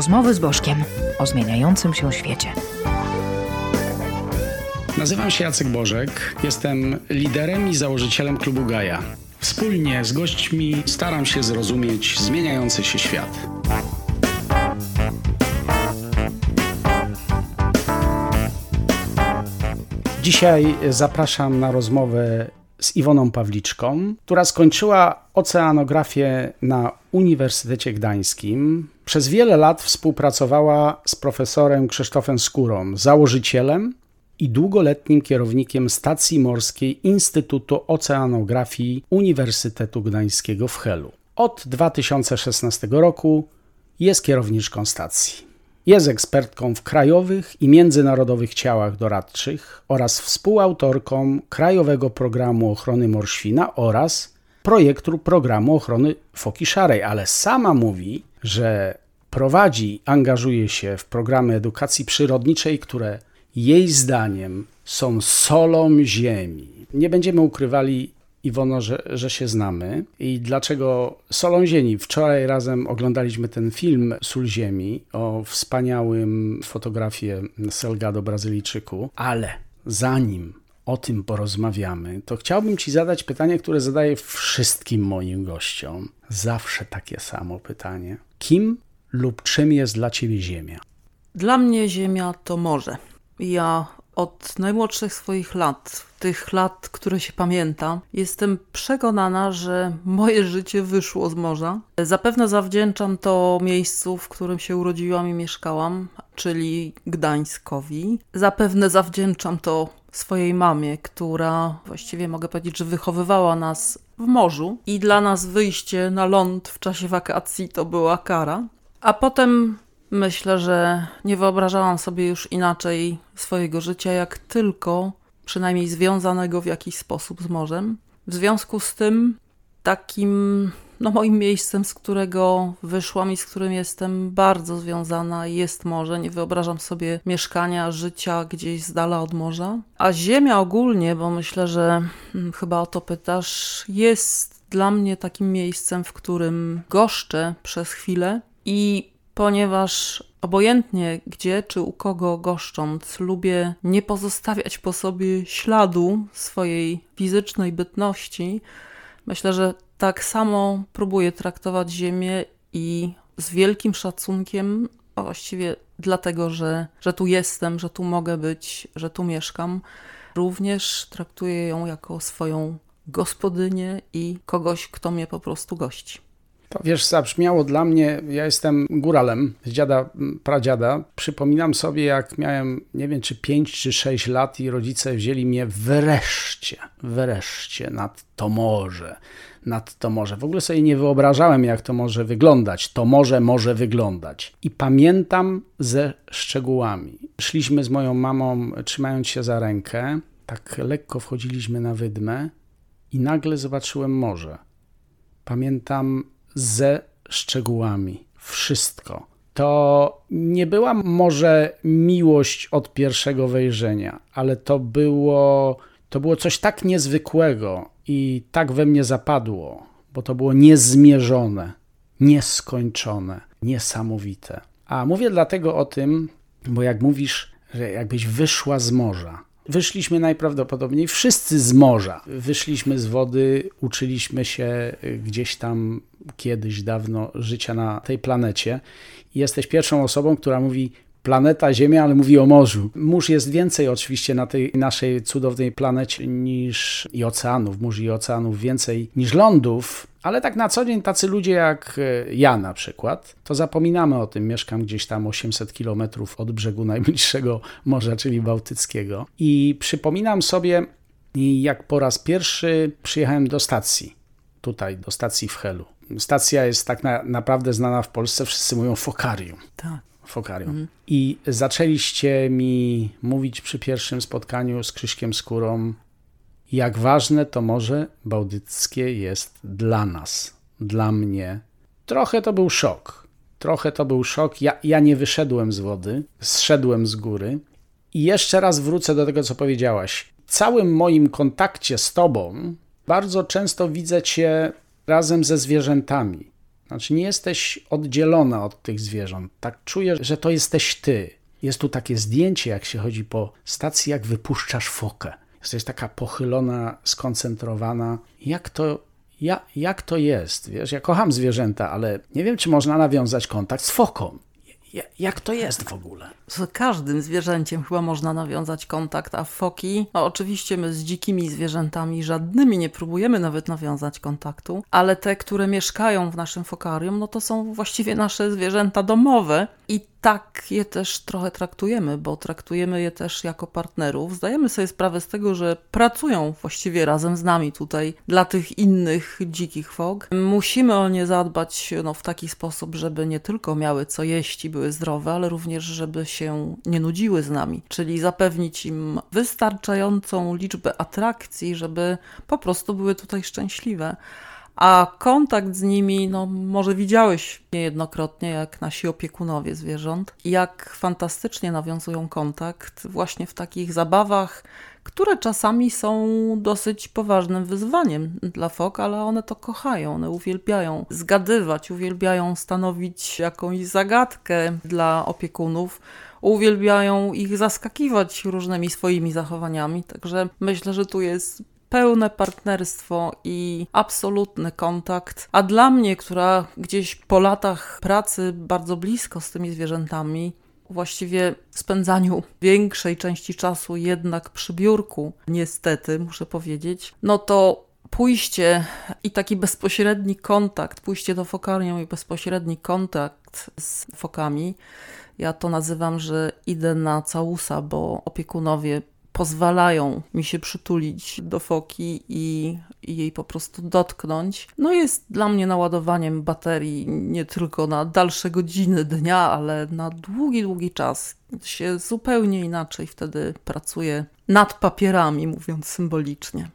Rozmowy z Bożkiem o zmieniającym się świecie. Nazywam się Jacek Bożek, jestem liderem i założycielem klubu Gaja. Wspólnie z gośćmi staram się zrozumieć zmieniający się świat. Dzisiaj zapraszam na rozmowę z Iwoną Pawliczką, która skończyła oceanografię na Uniwersytecie Gdańskim. Przez wiele lat współpracowała z profesorem Krzysztofem Skórą, założycielem i długoletnim kierownikiem stacji morskiej Instytutu Oceanografii Uniwersytetu Gdańskiego w Helu. Od 2016 roku jest kierowniczką stacji. Jest ekspertką w krajowych i międzynarodowych ciałach doradczych oraz współautorką Krajowego Programu Ochrony Morświna oraz projektu Programu Ochrony Foki Szarej, ale sama mówi, że prowadzi, angażuje się w programy edukacji przyrodniczej, które jej zdaniem są solą ziemi. Nie będziemy ukrywali Iwono, że, że się znamy i dlaczego Solą Ziemi. Wczoraj razem oglądaliśmy ten film Sól Ziemi o wspaniałym fotografie Selgado Brazylijczyku, ale zanim o tym porozmawiamy, to chciałbym Ci zadać pytanie, które zadaję wszystkim moim gościom. Zawsze takie samo pytanie. Kim lub czym jest dla Ciebie Ziemia? Dla mnie Ziemia to morze. Ja od najmłodszych swoich lat, tych lat, które się pamięta, jestem przekonana, że moje życie wyszło z morza. Zapewne zawdzięczam to miejscu, w którym się urodziłam i mieszkałam, czyli Gdańskowi. Zapewne zawdzięczam to swojej mamie, która właściwie mogę powiedzieć, że wychowywała nas w morzu i dla nas wyjście na ląd w czasie wakacji to była kara. A potem Myślę, że nie wyobrażałam sobie już inaczej swojego życia, jak tylko przynajmniej związanego w jakiś sposób z morzem. W związku z tym, takim no, moim miejscem, z którego wyszłam i z którym jestem bardzo związana, jest morze. Nie wyobrażam sobie mieszkania, życia gdzieś z dala od morza. A ziemia ogólnie, bo myślę, że hmm, chyba o to pytasz, jest dla mnie takim miejscem, w którym goszczę przez chwilę i ponieważ obojętnie gdzie czy u kogo goszcząc, lubię nie pozostawiać po sobie śladu swojej fizycznej bytności. Myślę, że tak samo próbuję traktować Ziemię i z wielkim szacunkiem, a właściwie dlatego, że, że tu jestem, że tu mogę być, że tu mieszkam, również traktuję ją jako swoją gospodynię i kogoś, kto mnie po prostu gości. To wiesz, zabrzmiało dla mnie, ja jestem góralem z dziada, pradziada. Przypominam sobie, jak miałem, nie wiem, czy 5 czy 6 lat i rodzice wzięli mnie wreszcie, wreszcie nad to morze, nad to morze. W ogóle sobie nie wyobrażałem, jak to może wyglądać. To morze może wyglądać. I pamiętam ze szczegółami. Szliśmy z moją mamą, trzymając się za rękę, tak lekko wchodziliśmy na wydmę i nagle zobaczyłem morze. Pamiętam ze szczegółami. Wszystko. To nie była może miłość od pierwszego wejrzenia, ale to było, to było coś tak niezwykłego i tak we mnie zapadło, bo to było niezmierzone, nieskończone, niesamowite. A mówię dlatego o tym, bo jak mówisz, że jakbyś wyszła z morza, Wyszliśmy najprawdopodobniej wszyscy z morza. Wyszliśmy z wody, uczyliśmy się gdzieś tam kiedyś dawno życia na tej planecie. Jesteś pierwszą osobą, która mówi planeta Ziemia, ale mówi o morzu. Mórz jest więcej oczywiście na tej naszej cudownej planecie niż i oceanów, mórz i oceanów więcej niż lądów, ale tak na co dzień tacy ludzie jak e, ja na przykład, to zapominamy o tym. Mieszkam gdzieś tam 800 kilometrów od brzegu najbliższego morza, czyli Bałtyckiego. I przypominam sobie, jak po raz pierwszy przyjechałem do stacji, tutaj, do stacji w Helu. Stacja jest tak na, naprawdę znana w Polsce, wszyscy mówią Fokarium. Tak. Fokarium. Mhm. I zaczęliście mi mówić przy pierwszym spotkaniu z Krzyśkiem Skórą, jak ważne to Morze Bałtyckie jest dla nas, dla mnie. Trochę to był szok. Trochę to był szok. Ja, ja nie wyszedłem z wody, zszedłem z góry. I jeszcze raz wrócę do tego, co powiedziałaś. W całym moim kontakcie z Tobą bardzo często widzę Cię razem ze zwierzętami. Znaczy nie jesteś oddzielona od tych zwierząt. Tak czuję, że to jesteś ty. Jest tu takie zdjęcie, jak się chodzi po stacji, jak wypuszczasz fokę. Jesteś taka pochylona, skoncentrowana. Jak to, ja, jak to jest? Wiesz, ja kocham zwierzęta, ale nie wiem, czy można nawiązać kontakt z foką. Jak to jest w ogóle? Z każdym zwierzęciem chyba można nawiązać kontakt, a foki, no oczywiście my z dzikimi zwierzętami żadnymi nie próbujemy nawet nawiązać kontaktu, ale te, które mieszkają w naszym fokarium, no to są właściwie nasze zwierzęta domowe i tak je też trochę traktujemy, bo traktujemy je też jako partnerów. Zdajemy sobie sprawę z tego, że pracują właściwie razem z nami tutaj dla tych innych dzikich fok. Musimy o nie zadbać no, w taki sposób, żeby nie tylko miały co jeść i były zdrowe, ale również, żeby się nie nudziły z nami, czyli zapewnić im wystarczającą liczbę atrakcji, żeby po prostu były tutaj szczęśliwe. A kontakt z nimi, no może widziałeś niejednokrotnie, jak nasi opiekunowie zwierząt, jak fantastycznie nawiązują kontakt właśnie w takich zabawach, które czasami są dosyć poważnym wyzwaniem dla fok, ale one to kochają, one uwielbiają zgadywać, uwielbiają stanowić jakąś zagadkę dla opiekunów uwielbiają ich zaskakiwać różnymi swoimi zachowaniami. Także myślę, że tu jest pełne partnerstwo i absolutny kontakt. A dla mnie, która gdzieś po latach pracy bardzo blisko z tymi zwierzętami, właściwie spędzaniu większej części czasu jednak przy biurku, niestety, muszę powiedzieć, no to pójście i taki bezpośredni kontakt, pójście do fokarium i bezpośredni kontakt z fokami, ja to nazywam, że idę na całusa, bo opiekunowie pozwalają mi się przytulić do foki i, i, jej po prostu dotknąć. No jest dla mnie naładowaniem baterii nie tylko na dalsze godziny dnia, ale na długi, długi czas. Się zupełnie inaczej wtedy pracuję nad papierami, mówiąc symbolicznie.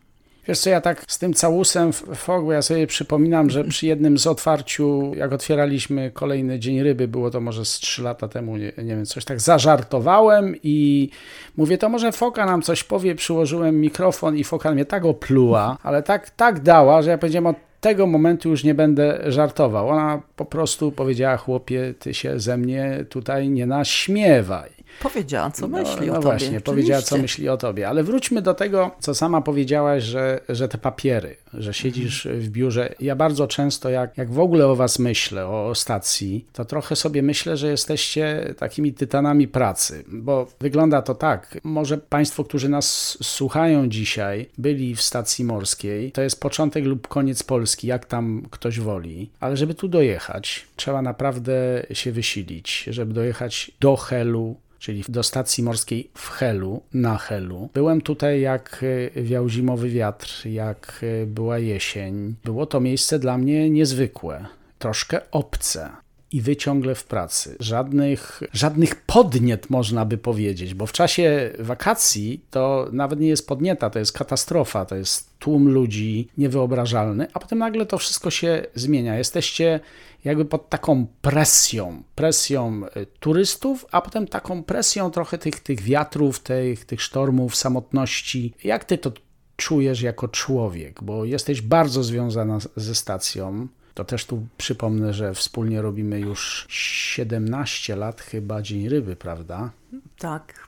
Wiesz co, ja tak z tym całusem w Fogu, ja sobie przypominam, że przy jednym z otwarciu, jak otwieraliśmy kolejny Dzień Ryby, było to może z trzy lata temu, nie, nie, wiem, coś tak zażartowałem i mówię, to może Foka nam coś powie, przyłożyłem mikrofon i Foka mnie tak opluła, ale tak, tak dała, że ja powiedziałem, od tego momentu już nie będę żartował. Ona po prostu powiedziała, chłopie, ty się ze mnie tutaj nie naśmiewaj. Powiedziała, co no, myśli no, o no tobie. właśnie, Oczywiście. powiedziała, co myśli o tobie. Ale wróćmy do tego, co sama powiedziałaś, że, że te papiery, że siedzisz w biurze. Ja bardzo często, jak, jak w ogóle o was myślę, o stacji, to trochę sobie myślę, że jesteście takimi tytanami pracy, bo wygląda to tak. Może Państwo, którzy nas słuchają dzisiaj, byli w stacji morskiej, to jest początek lub koniec Polski, jak tam ktoś woli, ale żeby tu dojechać, trzeba naprawdę się wysilić, żeby dojechać do Helu, czyli do stacji morskiej w Helu, na Helu. Byłem tutaj, jak e, wiał zimowy wiatr, jak e, była jesień. Było to miejsce dla mnie niezwykłe, troszkę obce. I wy ciągle w pracy. Żadnych, żadnych podniet, można by powiedzieć, bo w czasie wakacji to nawet nie jest podnieta, to jest katastrofa, to jest tłum ludzi niewyobrażalny, a potem nagle to wszystko się zmienia. Jesteście jakby pod taką presją, presją y, turystów, a potem taką presją trochę tych, tych wiatrów, tych, tych sztormów, samotności. Jak ty to czujesz jako człowiek? Bo jesteś bardzo związana ze stacją. To też tu przypomnę, że wspólnie robimy już 17 lat chyba Dzień Ryby, prawda? Tak.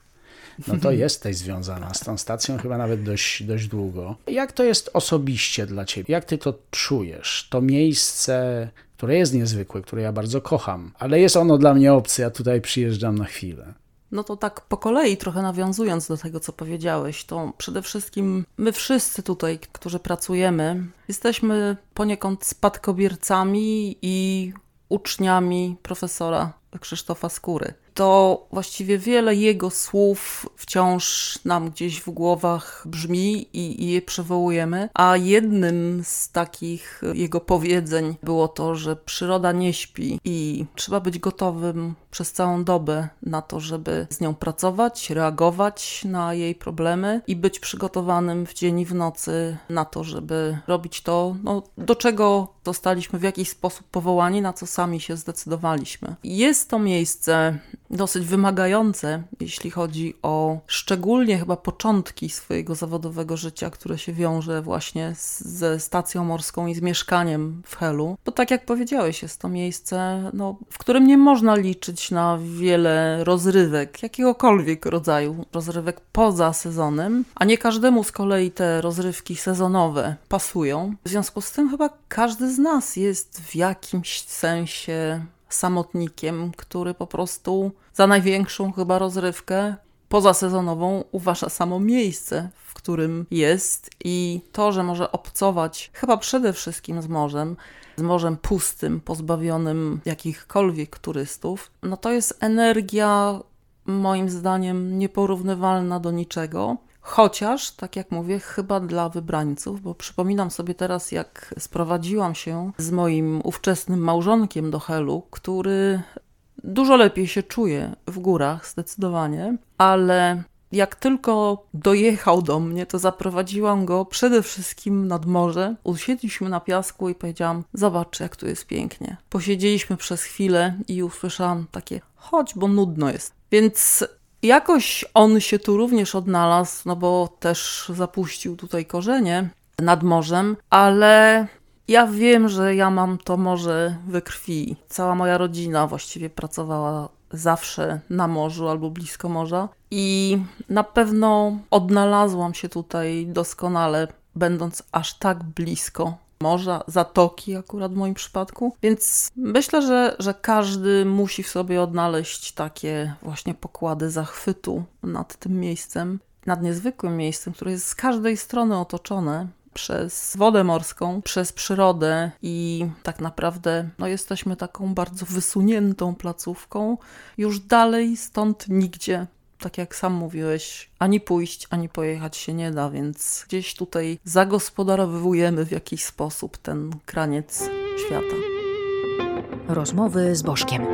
No to jesteś związana z tą stacją chyba nawet dość, dość długo. Jak to jest osobiście dla ciebie? Jak ty to czujesz? To miejsce, które jest niezwykłe, które ja bardzo kocham, ale jest ono dla mnie obce, ja tutaj przyjeżdżam na chwilę. No to tak po kolei, trochę nawiązując do tego, co powiedziałeś, to przede wszystkim my wszyscy tutaj, którzy pracujemy, jesteśmy poniekąd spadkobiercami i uczniami profesora Krzysztofa Skóry to właściwie wiele jego słów wciąż nam gdzieś w głowach brzmi i, i je przywołujemy, a jednym z takich jego powiedzeń było to, że przyroda nie śpi i trzeba być gotowym przez całą dobę na to, żeby z nią pracować, reagować na jej problemy i być przygotowanym w dzień i w nocy na to, żeby robić to, no, do czego zostaliśmy w jakiś sposób powołani, na co sami się zdecydowaliśmy. Jest to miejsce dosyć wymagające, jeśli chodzi o szczególnie chyba początki swojego zawodowego życia, które się wiąże właśnie z, ze stacją morską i z mieszkaniem w Helu. Bo tak jak powiedziałeś, jest to miejsce, no, w którym nie można liczyć na wiele rozrywek, jakiegokolwiek rodzaju rozrywek poza sezonem, a nie każdemu z kolei te rozrywki sezonowe pasują. W związku z tym chyba każdy z nas jest w jakimś sensie samotnikiem, który po prostu za największą chyba rozrywkę pozasezonową uważa samo miejsce, w którym jest i to, że może obcować chyba przede wszystkim z morzem, z morzem pustym, pozbawionym jakichkolwiek turystów, no to jest energia moim zdaniem nieporównywalna do niczego. Chociaż, tak jak mówię, chyba dla wybrańców, bo przypominam sobie teraz, jak sprowadziłam się z moim ówczesnym małżonkiem do Helu, który dużo lepiej się czuje w górach, zdecydowanie, ale jak tylko dojechał do mnie, to zaprowadziłam go przede wszystkim nad morze. Usiedliśmy na piasku i powiedziałam: Zobacz, jak tu jest pięknie. Posiedzieliśmy przez chwilę i usłyszałam takie: Chodź, bo nudno jest. Więc Jakoś on się tu również odnalazł, no bo też zapuścił tutaj korzenie nad morzem, ale ja wiem, że ja mam to morze we krwi. Cała moja rodzina właściwie pracowała zawsze na morzu albo blisko morza i na pewno odnalazłam się tutaj doskonale, będąc aż tak blisko morza, zatoki akurat w moim przypadku. Więc myślę, że, że każdy musi w sobie odnaleźć takie właśnie pokłady zachwytu nad tym miejscem, nad niezwykłym miejscem, które jest z każdej strony otoczone przez wodę morską, przez przyrodę i tak naprawdę no, jesteśmy taką bardzo wysuniętą placówką. Już dalej stąd nigdzie tak jak sam mówiłeś, ani pójść, ani pojechać się nie da, więc gdzieś tutaj zagospodarowujemy w jakiś sposób ten kraniec świata. Rozmowy z Bożkiem.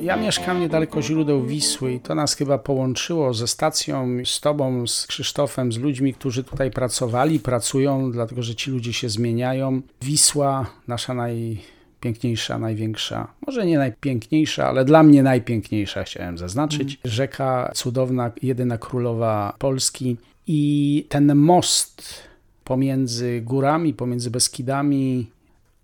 Ja mieszkam niedaleko źródeł Wisły i to nas chyba połączyło ze stacją, z tobą, z Krzysztofem, z ludźmi, którzy tutaj pracowali, pracują, dlatego że ci ludzie się zmieniają. Wisła, nasza naj piękniejsza, największa, może nie najpiękniejsza, ale dla mnie najpiękniejsza, chciałem zaznaczyć. Mm. Rzeka cudowna, jedyna królowa Polski i ten most pomiędzy górami, pomiędzy Beskidami,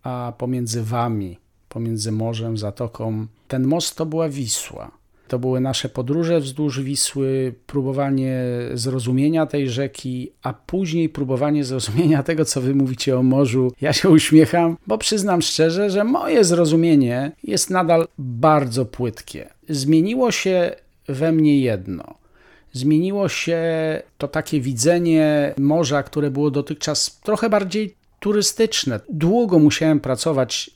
a pomiędzy wami, pomiędzy morzem, zatoką, ten most to była Wisła. To były nasze podróże wzdłuż Wisły, próbowanie zrozumienia tej rzeki, a później próbowanie zrozumienia tego, co wy mówicie o morzu. Ja się uśmiecham, bo przyznam szczerze, że moje zrozumienie jest nadal bardzo płytkie. Zmieniło się we mnie jedno. Zmieniło się to takie widzenie morza, które było dotychczas trochę bardziej turystyczne. Długo musiałem pracować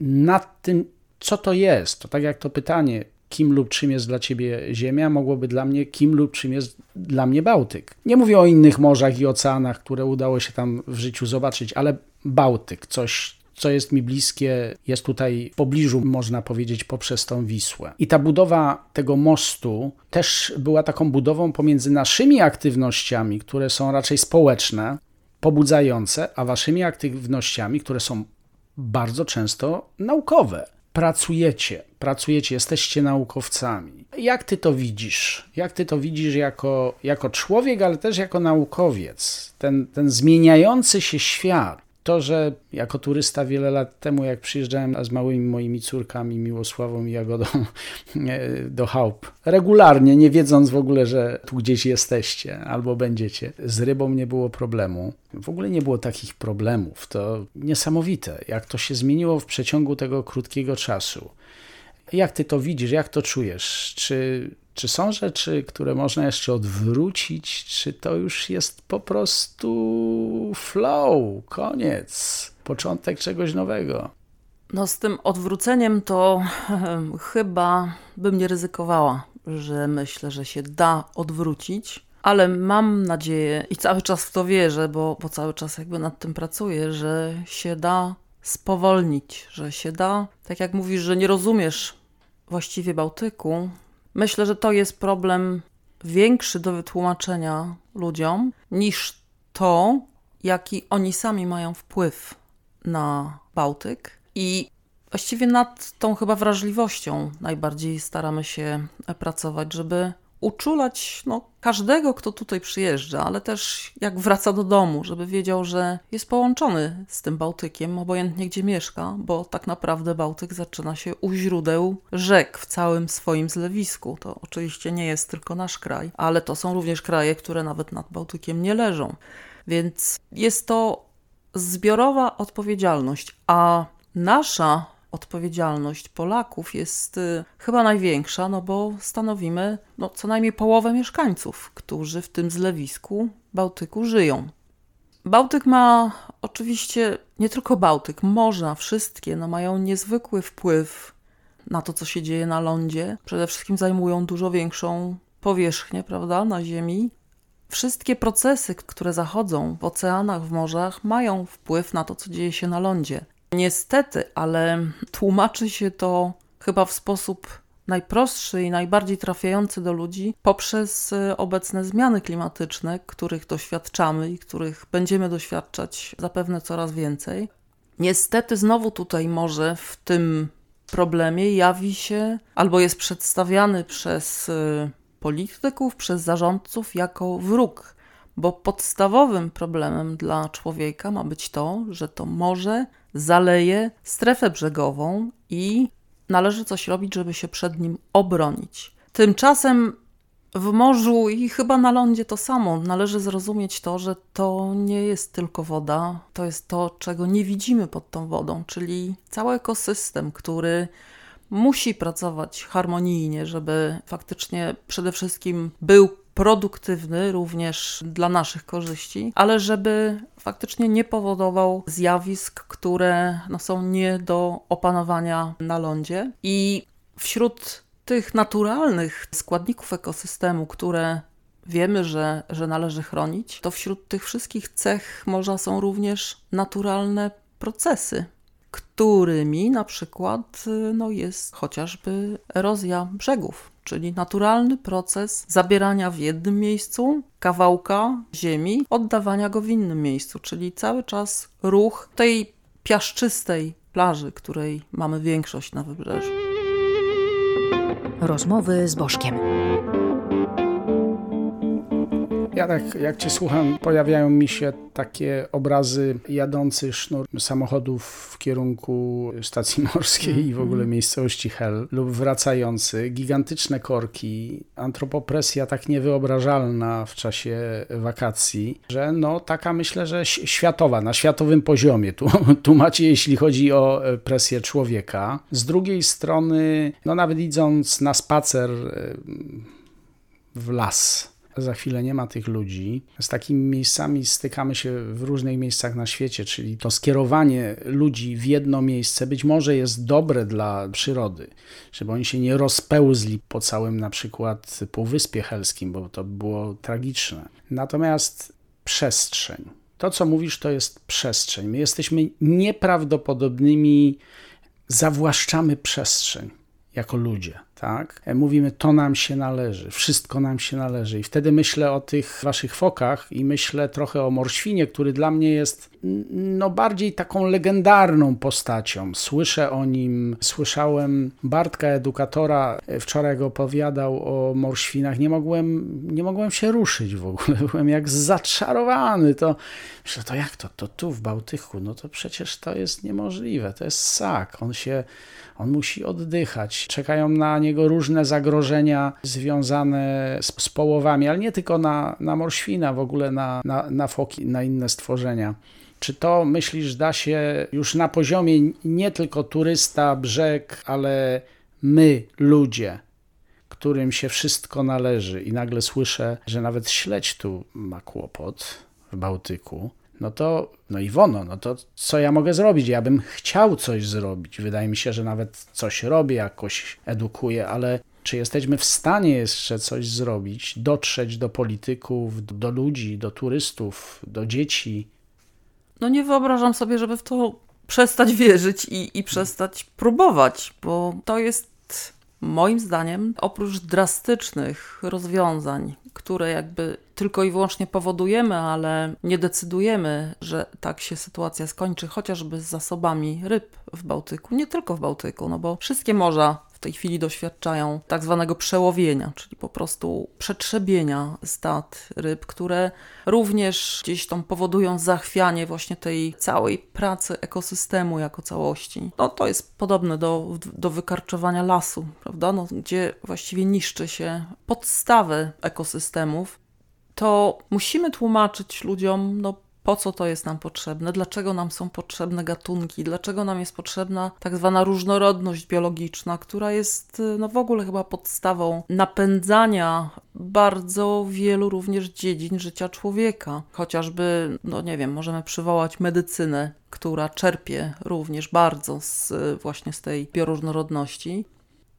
nad tym, co to jest. To tak jak to pytanie, kim lub czym jest dla ciebie Ziemia, mogłoby dla mnie, kim lub czym jest dla mnie Bałtyk. Nie mówię o innych morzach i oceanach, które udało się tam w życiu zobaczyć, ale Bałtyk, coś, co jest mi bliskie, jest tutaj w pobliżu, można powiedzieć, poprzez tą Wisłę. I ta budowa tego mostu też była taką budową pomiędzy naszymi aktywnościami, które są raczej społeczne, pobudzające, a waszymi aktywnościami, które są bardzo często naukowe pracujecie, pracujecie, jesteście naukowcami. Jak ty to widzisz? Jak ty to widzisz jako, jako człowiek, ale też jako naukowiec? Ten, ten zmieniający się świat, to, że jako turysta wiele lat temu, jak przyjeżdżałem z małymi moimi córkami, Miłosławą i Jagodą do chałup, regularnie, nie wiedząc w ogóle, że tu gdzieś jesteście albo będziecie, z rybą nie było problemu. W ogóle nie było takich problemów. To niesamowite, jak to się zmieniło w przeciągu tego krótkiego czasu. Jak ty to widzisz, jak to czujesz? Czy czy są rzeczy, które można jeszcze odwrócić, czy to już jest po prostu flow, koniec, początek czegoś nowego? No z tym odwróceniem to chyba bym nie ryzykowała, że myślę, że się da odwrócić, ale mam nadzieję i cały czas w to wierzę, bo, bo cały czas jakby nad tym pracuję, że się da spowolnić, że się da, tak jak mówisz, że nie rozumiesz właściwie Bałtyku, Myślę, że to jest problem większy do wytłumaczenia ludziom niż to, jaki oni sami mają wpływ na Bałtyk. I Właściwie nad tą chyba wrażliwością najbardziej staramy się pracować, żeby uczulać no, każdego, kto tutaj przyjeżdża, ale też jak wraca do domu, żeby wiedział, że jest połączony z tym Bałtykiem, obojętnie gdzie mieszka, bo tak naprawdę Bałtyk zaczyna się u źródeł rzek w całym swoim zlewisku. To oczywiście nie jest tylko nasz kraj, ale to są również kraje, które nawet nad Bałtykiem nie leżą. Więc jest to zbiorowa odpowiedzialność, a nasza odpowiedzialność Polaków jest y, chyba największa, no bo stanowimy no, co najmniej połowę mieszkańców, którzy w tym zlewisku Bałtyku żyją. Bałtyk ma oczywiście nie tylko Bałtyk, morza, wszystkie no, mają niezwykły wpływ na to, co się dzieje na lądzie. Przede wszystkim zajmują dużo większą powierzchnię, prawda, na Ziemi. Wszystkie procesy, które zachodzą w oceanach, w morzach, mają wpływ na to, co dzieje się na lądzie. Niestety, ale tłumaczy się to chyba w sposób najprostszy i najbardziej trafiający do ludzi poprzez y, obecne zmiany klimatyczne, których doświadczamy i których będziemy doświadczać zapewne coraz więcej. Niestety, znowu tutaj może w tym problemie jawi się albo jest przedstawiany przez y, polityków, przez zarządców jako wróg, bo podstawowym problemem dla człowieka ma być to, że to morze zaleje strefę brzegową i należy coś robić, żeby się przed nim obronić. Tymczasem w morzu i chyba na lądzie to samo. Należy zrozumieć to, że to nie jest tylko woda, to jest to, czego nie widzimy pod tą wodą, czyli cały ekosystem, który musi pracować harmonijnie, żeby faktycznie przede wszystkim był produktywny również dla naszych korzyści, ale żeby faktycznie nie powodował zjawisk, które no, są nie do opanowania na lądzie. I wśród tych naturalnych składników ekosystemu, które wiemy, że, że należy chronić, to wśród tych wszystkich cech morza są również naturalne procesy, którymi na przykład no, jest chociażby erozja brzegów czyli naturalny proces zabierania w jednym miejscu kawałka ziemi, oddawania go w innym miejscu, czyli cały czas ruch tej piaszczystej plaży, której mamy większość na wybrzeżu. Rozmowy z Bożkiem. Ja tak, jak cię słucham, pojawiają mi się takie obrazy jadących sznur samochodów w kierunku stacji morskiej i w ogóle mhm. miejscowości Hel lub wracający, gigantyczne korki, antropopresja tak niewyobrażalna w czasie wakacji, że no taka myślę, że światowa, na światowym poziomie. Tu, tu macie, jeśli chodzi o e, presję człowieka. Z drugiej strony, no nawet idąc na spacer e, w las, za chwilę nie ma tych ludzi. Z takimi miejscami stykamy się w różnych miejscach na świecie, czyli to skierowanie ludzi w jedno miejsce być może jest dobre dla przyrody, żeby oni się nie rozpełzli po całym na przykład Półwyspie Helskim, bo to było tragiczne. Natomiast przestrzeń. To, co mówisz, to jest przestrzeń. My jesteśmy nieprawdopodobnymi, zawłaszczamy przestrzeń jako ludzie tak? E, mówimy, to nam się należy, wszystko nam się należy. I wtedy myślę o tych waszych fokach i myślę trochę o Morświnie, który dla mnie jest no, bardziej taką legendarną postacią. Słyszę o nim, słyszałem Bartka, edukatora, e, wczoraj go opowiadał o Morświnach. Nie mogłem, nie mogłem się ruszyć w ogóle, byłem jak zaczarowany. To, że to jak to? To tu w Bałtyku, no to przecież to jest niemożliwe, to jest sak. On się, on musi oddychać. Czekają na niego różne zagrożenia związane z, z połowami, ale nie tylko na, na morświna, w ogóle na, na, na foki, na inne stworzenia. Czy to myślisz da się już na poziomie nie tylko turysta, brzeg, ale my, ludzie, którym się wszystko należy i nagle słyszę, że nawet śledź tu ma kłopot w Bałtyku, no to, no Iwono, no to co ja mogę zrobić? Ja bym chciał coś zrobić. Wydaje mi się, że nawet coś robię, jakoś edukuję, ale czy jesteśmy w stanie jeszcze coś zrobić, dotrzeć do polityków, do ludzi, do turystów, do dzieci? No nie wyobrażam sobie, żeby w to przestać wierzyć i, i przestać próbować, bo to jest moim zdaniem oprócz drastycznych rozwiązań, które jakby tylko i wyłącznie powodujemy, ale nie decydujemy, że tak się sytuacja skończy, chociażby z zasobami ryb w Bałtyku, nie tylko w Bałtyku, no bo wszystkie morza w tej chwili doświadczają tak zwanego przełowienia, czyli po prostu przetrzebienia stad ryb, które również gdzieś tam powodują zachwianie właśnie tej całej pracy ekosystemu jako całości. No to jest podobne do, do wykarczowania lasu, prawda? No, gdzie właściwie niszczy się podstawy ekosystemów, to musimy tłumaczyć ludziom, no po co to jest nam potrzebne, dlaczego nam są potrzebne gatunki, dlaczego nam jest potrzebna tak zwana różnorodność biologiczna, która jest no w ogóle chyba podstawą napędzania bardzo wielu również dziedzin życia człowieka. Chociażby, no nie wiem, możemy przywołać medycynę, która czerpie również bardzo z, właśnie z tej bioróżnorodności.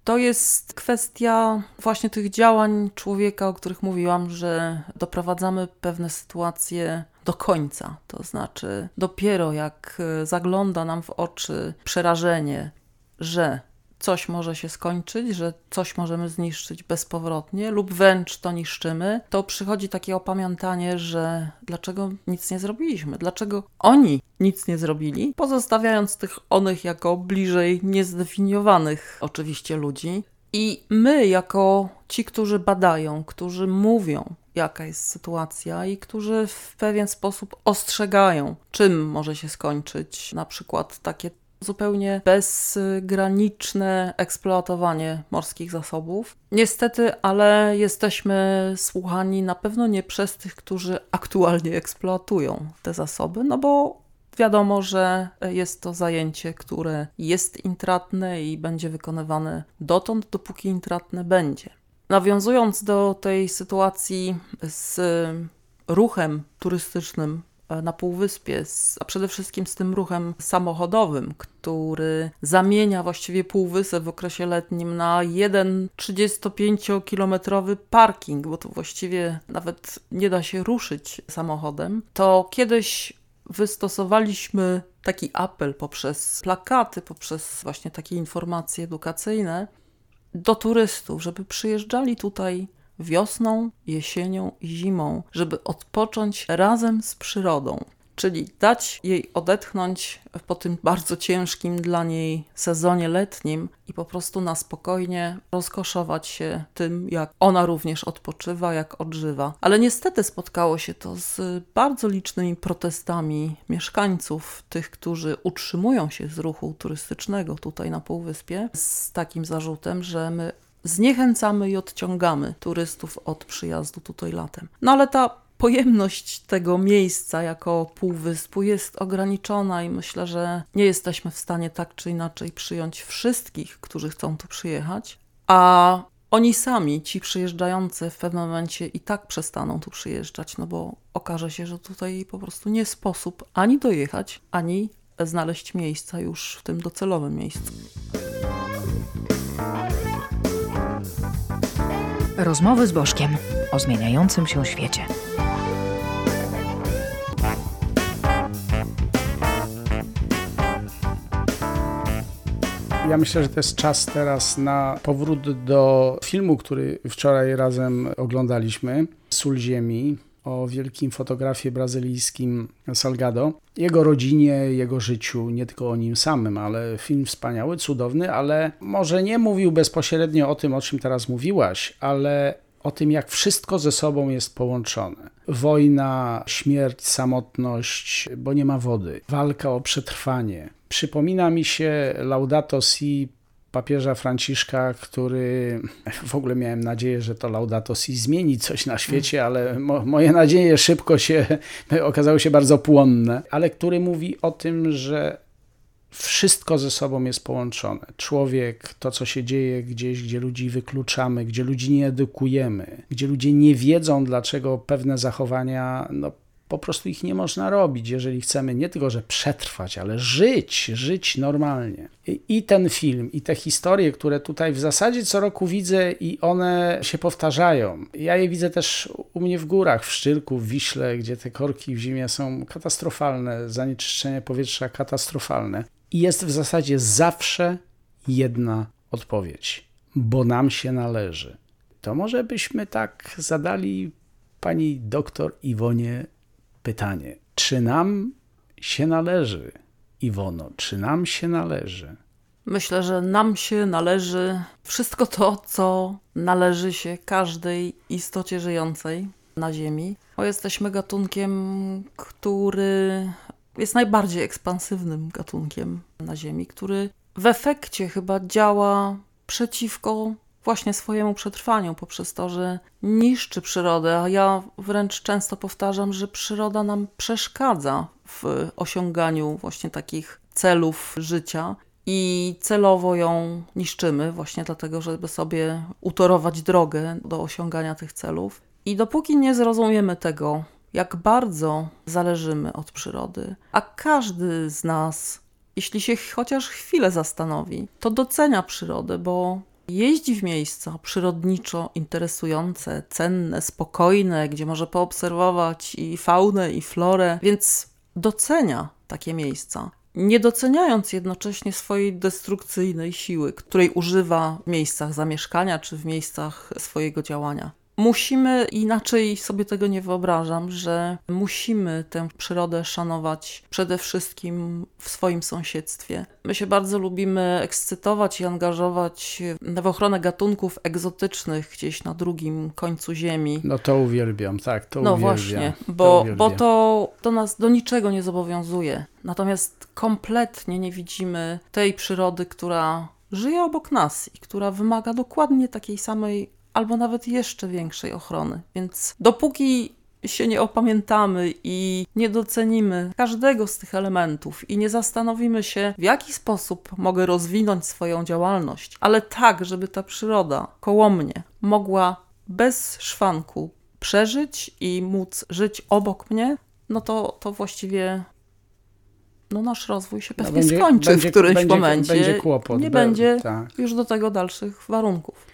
To jest kwestia właśnie tych działań człowieka, o których mówiłam, że doprowadzamy pewne sytuacje do końca. To znaczy, dopiero jak zagląda nam w oczy przerażenie, że coś może się skończyć, że coś możemy zniszczyć bezpowrotnie lub wręcz to niszczymy, to przychodzi takie opamiętanie, że dlaczego nic nie zrobiliśmy, dlaczego oni nic nie zrobili, pozostawiając tych onych jako bliżej niezdefiniowanych oczywiście ludzi. I my, jako ci, którzy badają, którzy mówią, jaka jest sytuacja i którzy w pewien sposób ostrzegają, czym może się skończyć na przykład takie zupełnie bezgraniczne eksploatowanie morskich zasobów. Niestety, ale jesteśmy słuchani na pewno nie przez tych, którzy aktualnie eksploatują te zasoby, no bo wiadomo, że jest to zajęcie, które jest intratne i będzie wykonywane dotąd, dopóki intratne będzie. Nawiązując do tej sytuacji z ruchem turystycznym na Półwyspie, a przede wszystkim z tym ruchem samochodowym, który zamienia właściwie Półwysep w okresie letnim na jeden 35-kilometrowy parking, bo tu właściwie nawet nie da się ruszyć samochodem, to kiedyś wystosowaliśmy taki apel poprzez plakaty, poprzez właśnie takie informacje edukacyjne do turystów, żeby przyjeżdżali tutaj wiosną, jesienią i zimą, żeby odpocząć razem z przyrodą, czyli dać jej odetchnąć po tym bardzo ciężkim dla niej sezonie letnim i po prostu na spokojnie rozkoszować się tym, jak ona również odpoczywa, jak odżywa. Ale niestety spotkało się to z bardzo licznymi protestami mieszkańców, tych, którzy utrzymują się z ruchu turystycznego tutaj na Półwyspie, z takim zarzutem, że my zniechęcamy i odciągamy turystów od przyjazdu tutaj latem. No ale ta pojemność tego miejsca jako półwyspu jest ograniczona i myślę, że nie jesteśmy w stanie tak czy inaczej przyjąć wszystkich, którzy chcą tu przyjechać, a oni sami, ci przyjeżdżający w pewnym momencie i tak przestaną tu przyjeżdżać, no bo okaże się, że tutaj po prostu nie sposób ani dojechać, ani znaleźć miejsca już w tym docelowym miejscu. Rozmowy z Bożkiem o zmieniającym się świecie. Ja myślę, że to jest czas teraz na powrót do filmu, który wczoraj razem oglądaliśmy, Sól Ziemi o wielkim fotografie brazylijskim Salgado, jego rodzinie, jego życiu, nie tylko o nim samym, ale film wspaniały, cudowny, ale może nie mówił bezpośrednio o tym, o czym teraz mówiłaś, ale o tym, jak wszystko ze sobą jest połączone. Wojna, śmierć, samotność, bo nie ma wody, walka o przetrwanie. Przypomina mi się Laudato Si papieża Franciszka, który w ogóle miałem nadzieję, że to Laudato Si zmieni coś na świecie, ale mo moje nadzieje szybko się okazały się bardzo płonne, ale który mówi o tym, że wszystko ze sobą jest połączone. Człowiek, to co się dzieje gdzieś, gdzie ludzi wykluczamy, gdzie ludzi nie edukujemy, gdzie ludzie nie wiedzą, dlaczego pewne zachowania no, po prostu ich nie można robić, jeżeli chcemy nie tylko, że przetrwać, ale żyć, żyć normalnie. I, I, ten film, i te historie, które tutaj w zasadzie co roku widzę i one się powtarzają. Ja je widzę też u mnie w górach, w Szczyrku, w Wiśle, gdzie te korki w zimie są katastrofalne, zanieczyszczenie powietrza katastrofalne. I jest w zasadzie zawsze jedna odpowiedź, bo nam się należy. To może byśmy tak zadali pani doktor Iwonie pytanie. Czy nam się należy, Iwono, czy nam się należy? Myślę, że nam się należy wszystko to, co należy się każdej istocie żyjącej na Ziemi, bo jesteśmy gatunkiem, który jest najbardziej ekspansywnym gatunkiem na Ziemi, który w efekcie chyba działa przeciwko właśnie swojemu przetrwaniu, poprzez to, że niszczy przyrodę, a ja wręcz często powtarzam, że przyroda nam przeszkadza w osiąganiu właśnie takich celów życia i celowo ją niszczymy, właśnie dlatego, żeby sobie utorować drogę do osiągania tych celów. I dopóki nie zrozumiemy tego, jak bardzo zależymy od przyrody, a każdy z nas, jeśli się chociaż chwilę zastanowi, to docenia przyrodę, bo jeździ w miejsca przyrodniczo interesujące, cenne, spokojne, gdzie może poobserwować i faunę, i florę, więc docenia takie miejsca. Nie doceniając jednocześnie swojej destrukcyjnej siły, której używa w miejscach zamieszkania czy w miejscach swojego działania. Musimy, inaczej sobie tego nie wyobrażam, że musimy tę przyrodę szanować przede wszystkim w swoim sąsiedztwie. My się bardzo lubimy ekscytować i angażować w ochronę gatunków egzotycznych gdzieś na drugim końcu ziemi. No to uwielbiam, tak, to No uwielbiam. właśnie, to bo, uwielbiam. bo to, to nas do niczego nie zobowiązuje. Natomiast kompletnie nie widzimy tej przyrody, która żyje obok nas i która wymaga dokładnie takiej samej albo nawet jeszcze większej ochrony. Więc dopóki się nie opamiętamy i nie docenimy każdego z tych elementów i nie zastanowimy się, w jaki sposób mogę rozwinąć swoją działalność, ale tak, żeby ta przyroda koło mnie mogła bez szwanku przeżyć i móc żyć obok mnie, no to, to właściwie no nasz rozwój się No pewnie będzie- skończy będzie- w którymś będzie- momencie. będzie kłopot, Nie będzie tak. już do tego dalszych warunków.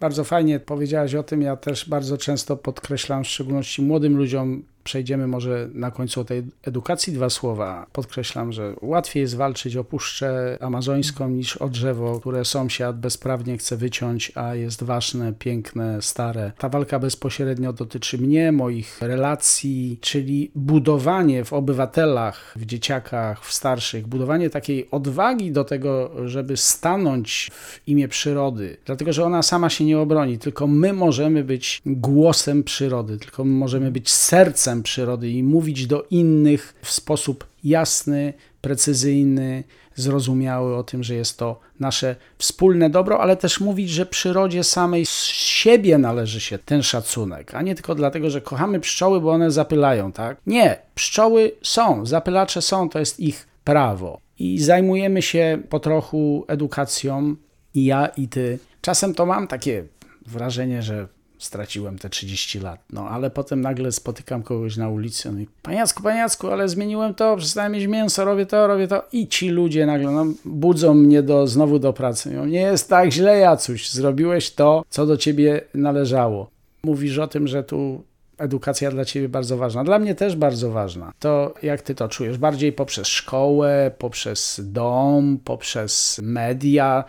Bardzo fajnie powiedziałaś o tym. Ja też bardzo często podkreślam, w szczególności młodym ludziom, przejdziemy może na końcu o tej edukacji dwa słowa. Podkreślam, że łatwiej jest walczyć o puszczę amazońską niż o drzewo, które sąsiad bezprawnie chce wyciąć, a jest ważne, piękne, stare. Ta walka bezpośrednio dotyczy mnie, moich relacji, czyli budowanie w obywatelach, w dzieciakach, w starszych, budowanie takiej odwagi do tego, żeby stanąć w imię przyrody, dlatego że ona sama się nie obroni, tylko my możemy być głosem przyrody, tylko my możemy być sercem przyrody i mówić do innych w sposób jasny, precyzyjny, zrozumiały o tym, że jest to nasze wspólne dobro, ale też mówić, że przyrodzie samej z siebie należy się ten szacunek, a nie tylko dlatego, że kochamy pszczoły, bo one zapylają, tak? Nie, pszczoły są, zapylacze są, to jest ich prawo. I zajmujemy się po trochu edukacją, i ja, i ty. Czasem to mam takie wrażenie, że straciłem te 30 lat. No ale potem nagle spotykam kogoś na ulicy, no i paniacku, paniacku, ale zmieniłem to, przestałem mieć mięso, robię to, robię to. I ci ludzie nagle no, budzą mnie do, znowu do pracy. Mówią, nie jest tak źle, Jacuś, zrobiłeś to, co do ciebie należało. Mówisz o tym, że tu edukacja dla ciebie bardzo ważna. Dla mnie też bardzo ważna. To jak ty to czujesz? Bardziej poprzez szkołę, poprzez dom, poprzez media,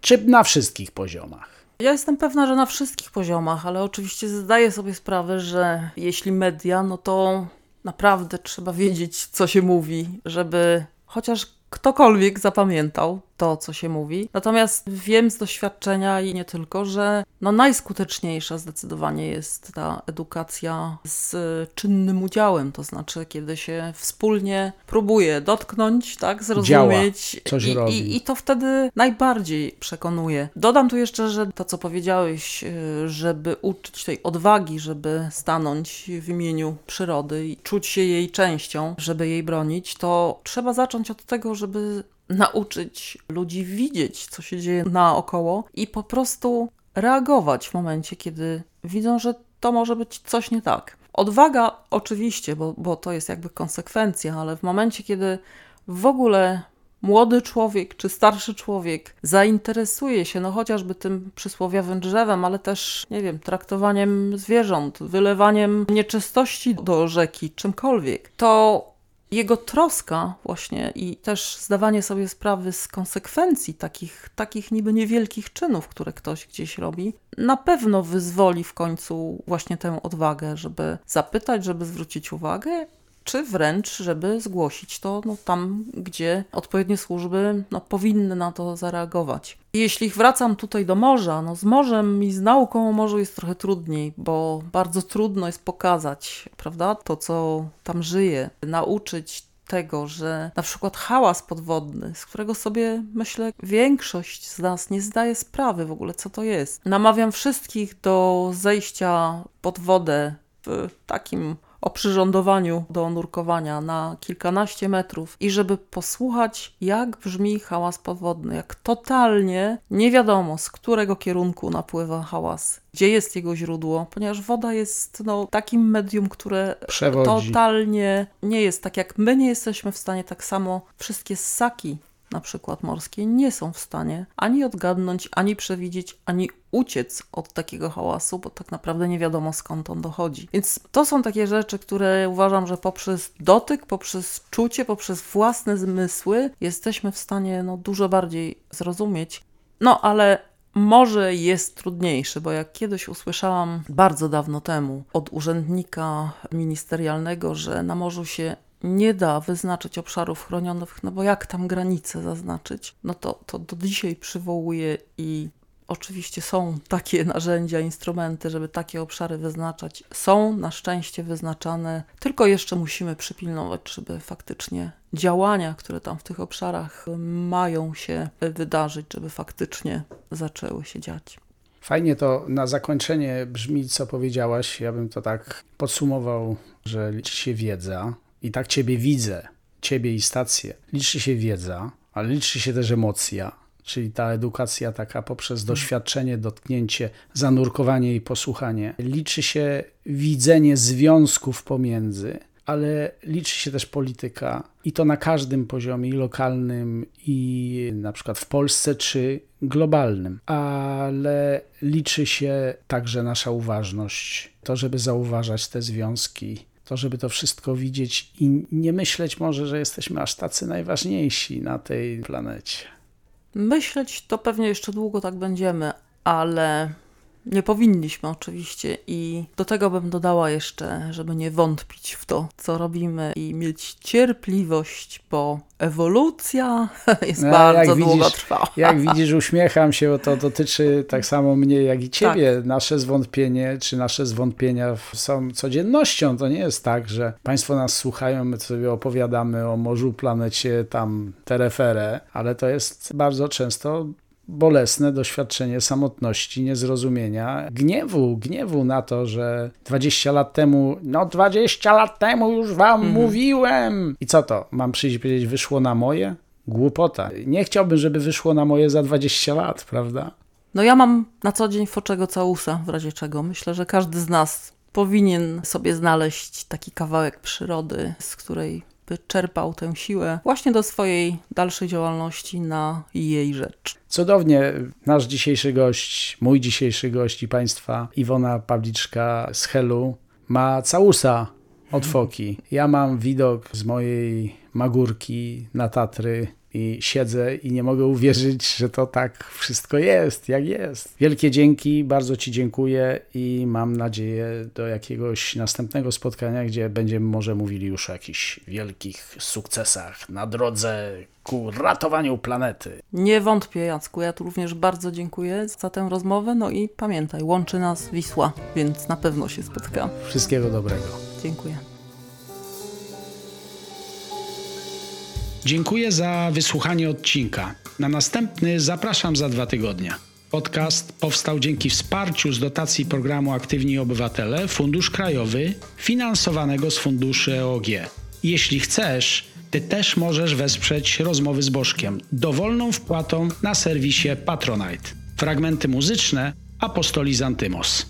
czy na wszystkich poziomach? Ja jestem pewna, że na wszystkich poziomach, ale oczywiście zdaję sobie sprawę, że jeśli media, no to naprawdę trzeba wiedzieć, co się mówi, żeby chociaż ktokolwiek zapamiętał to, co się mówi. Natomiast wiem z doświadczenia i nie tylko, że no najskuteczniejsza zdecydowanie jest ta edukacja z czynnym udziałem, to znaczy kiedy się wspólnie próbuje dotknąć, tak, zrozumieć coś i, robi. i, i to wtedy najbardziej przekonuje. Dodam tu jeszcze, że to, co powiedziałeś, y, żeby uczyć tej odwagi, żeby stanąć w imieniu przyrody i czuć się jej częścią, żeby jej bronić, to trzeba zacząć od tego, żeby nauczyć ludzi widzieć, co się dzieje naokoło i po prostu reagować w momencie, kiedy widzą, że to może być coś nie tak. Odwaga oczywiście, bo, bo to jest jakby konsekwencja, ale w momencie, kiedy w ogóle młody człowiek czy starszy człowiek zainteresuje się, no chociażby tym przysłowiowym drzewem, ale też, nie wiem, traktowaniem zwierząt, wylewaniem nieczystości do rzeki, czymkolwiek, to Jego troska właśnie i też zdawanie sobie sprawy z konsekwencji takich, takich niby niewielkich czynów, które ktoś gdzieś robi, na pewno wyzwoli w końcu właśnie tę odwagę, żeby zapytać, żeby zwrócić uwagę czy wręcz, żeby zgłosić to no, tam, gdzie odpowiednie służby no, powinny na to zareagować. Jeśli wracam tutaj do morza, no z morzem i z nauką o morzu jest trochę trudniej, bo bardzo trudno jest pokazać, prawda, to co tam żyje, nauczyć tego, że na przykład hałas podwodny, z którego sobie myślę większość z nas nie zdaje sprawy w ogóle, co to jest. Namawiam wszystkich do zejścia pod wodę w takim oprzyrządowaniu do nurkowania na kilkanaście metrów i żeby posłuchać, jak brzmi hałas podwodny, jak totalnie nie wiadomo, z którego kierunku napływa hałas, gdzie jest jego źródło, ponieważ woda jest no, takim medium, które Przewodzi. totalnie nie jest tak jak my nie jesteśmy w stanie tak samo wszystkie ssaki na przykład morskie, nie są w stanie ani odgadnąć, ani przewidzieć, ani uciec od takiego hałasu, bo tak naprawdę nie wiadomo skąd on dochodzi. Więc to są takie rzeczy, które uważam, że poprzez dotyk, poprzez czucie, poprzez własne zmysły jesteśmy w stanie no, dużo bardziej zrozumieć. No ale może jest trudniejszy, bo jak kiedyś usłyszałam bardzo dawno temu od urzędnika ministerialnego, że na morzu się nie da wyznaczyć obszarów chronionych, no bo jak tam granice zaznaczyć, no to, to do dzisiaj przywołuje i oczywiście są takie narzędzia, instrumenty, żeby takie obszary wyznaczać. Są na szczęście wyznaczane, tylko jeszcze musimy przypilnować, żeby faktycznie działania, które tam w tych obszarach mają się wydarzyć, żeby faktycznie zaczęły się dziać. Fajnie to na zakończenie brzmi, co powiedziałaś. Ja bym to tak podsumował, że liczy się wiedza, i tak Ciebie widzę, Ciebie i stację. Liczy się wiedza, ale liczy się też emocja, czyli ta edukacja taka poprzez doświadczenie, dotknięcie, zanurkowanie i posłuchanie. Liczy się widzenie związków pomiędzy, ale liczy się też polityka i to na każdym poziomie, i lokalnym, i na przykład w Polsce, czy globalnym. Ale liczy się także nasza uważność, to, żeby zauważać te związki, to żeby to wszystko widzieć i nie myśleć może, że jesteśmy aż tacy najważniejsi na tej planecie. Myśleć to pewnie jeszcze długo tak będziemy, ale nie powinniśmy oczywiście i do tego bym dodała jeszcze, żeby nie wątpić w to, co robimy i mieć cierpliwość, bo ewolucja jest no, bardzo długotrwała. Jak widzisz, uśmiecham się, bo to dotyczy tak samo mnie, jak i ciebie. Tak. Nasze zwątpienie, czy nasze zwątpienia są codziennością. To nie jest tak, że państwo nas słuchają, my sobie opowiadamy o morzu, planecie, tam tereferę, ale to jest bardzo często bolesne doświadczenie samotności, niezrozumienia, gniewu, gniewu na to, że 20 lat temu, no 20 lat temu już wam mhm. mówiłem. I co to? Mam przyjść i powiedzieć, wyszło na moje? Głupota. Nie chciałbym, żeby wyszło na moje za 20 lat, prawda? No ja mam na co dzień foczego całusa, w razie czego. Myślę, że każdy z nas powinien sobie znaleźć taki kawałek przyrody, z której by czerpał tę siłę właśnie do swojej dalszej działalności na jej rzecz. Cudownie nasz dzisiejszy gość, mój dzisiejszy gość i Państwa, Iwona Pawliczka z Helu, ma całusa od foki. Ja mam widok z mojej Magórki na Tatry i siedzę i nie mogę uwierzyć, że to tak wszystko jest, jak jest. Wielkie dzięki, bardzo Ci dziękuję i mam nadzieję do jakiegoś następnego spotkania, gdzie będziemy może mówili już o jakichś wielkich sukcesach na drodze ku ratowaniu planety. Nie wątpię, Jacku. Ja tu również bardzo dziękuję za tę rozmowę. No i pamiętaj, łączy nas Wisła, więc na pewno się spotkamy. Wszystkiego dobrego. Dziękuję. Dziękuję za wysłuchanie odcinka. Na następny zapraszam za dwa tygodnie. Podcast powstał dzięki wsparciu z dotacji programu Aktywni Obywatele Fundusz Krajowy finansowanego z funduszy EOG. Jeśli chcesz, ty też możesz wesprzeć rozmowy z Bożkiem dowolną wpłatą na serwisie Patronite. Fragmenty muzyczne Apostoli Zantymos.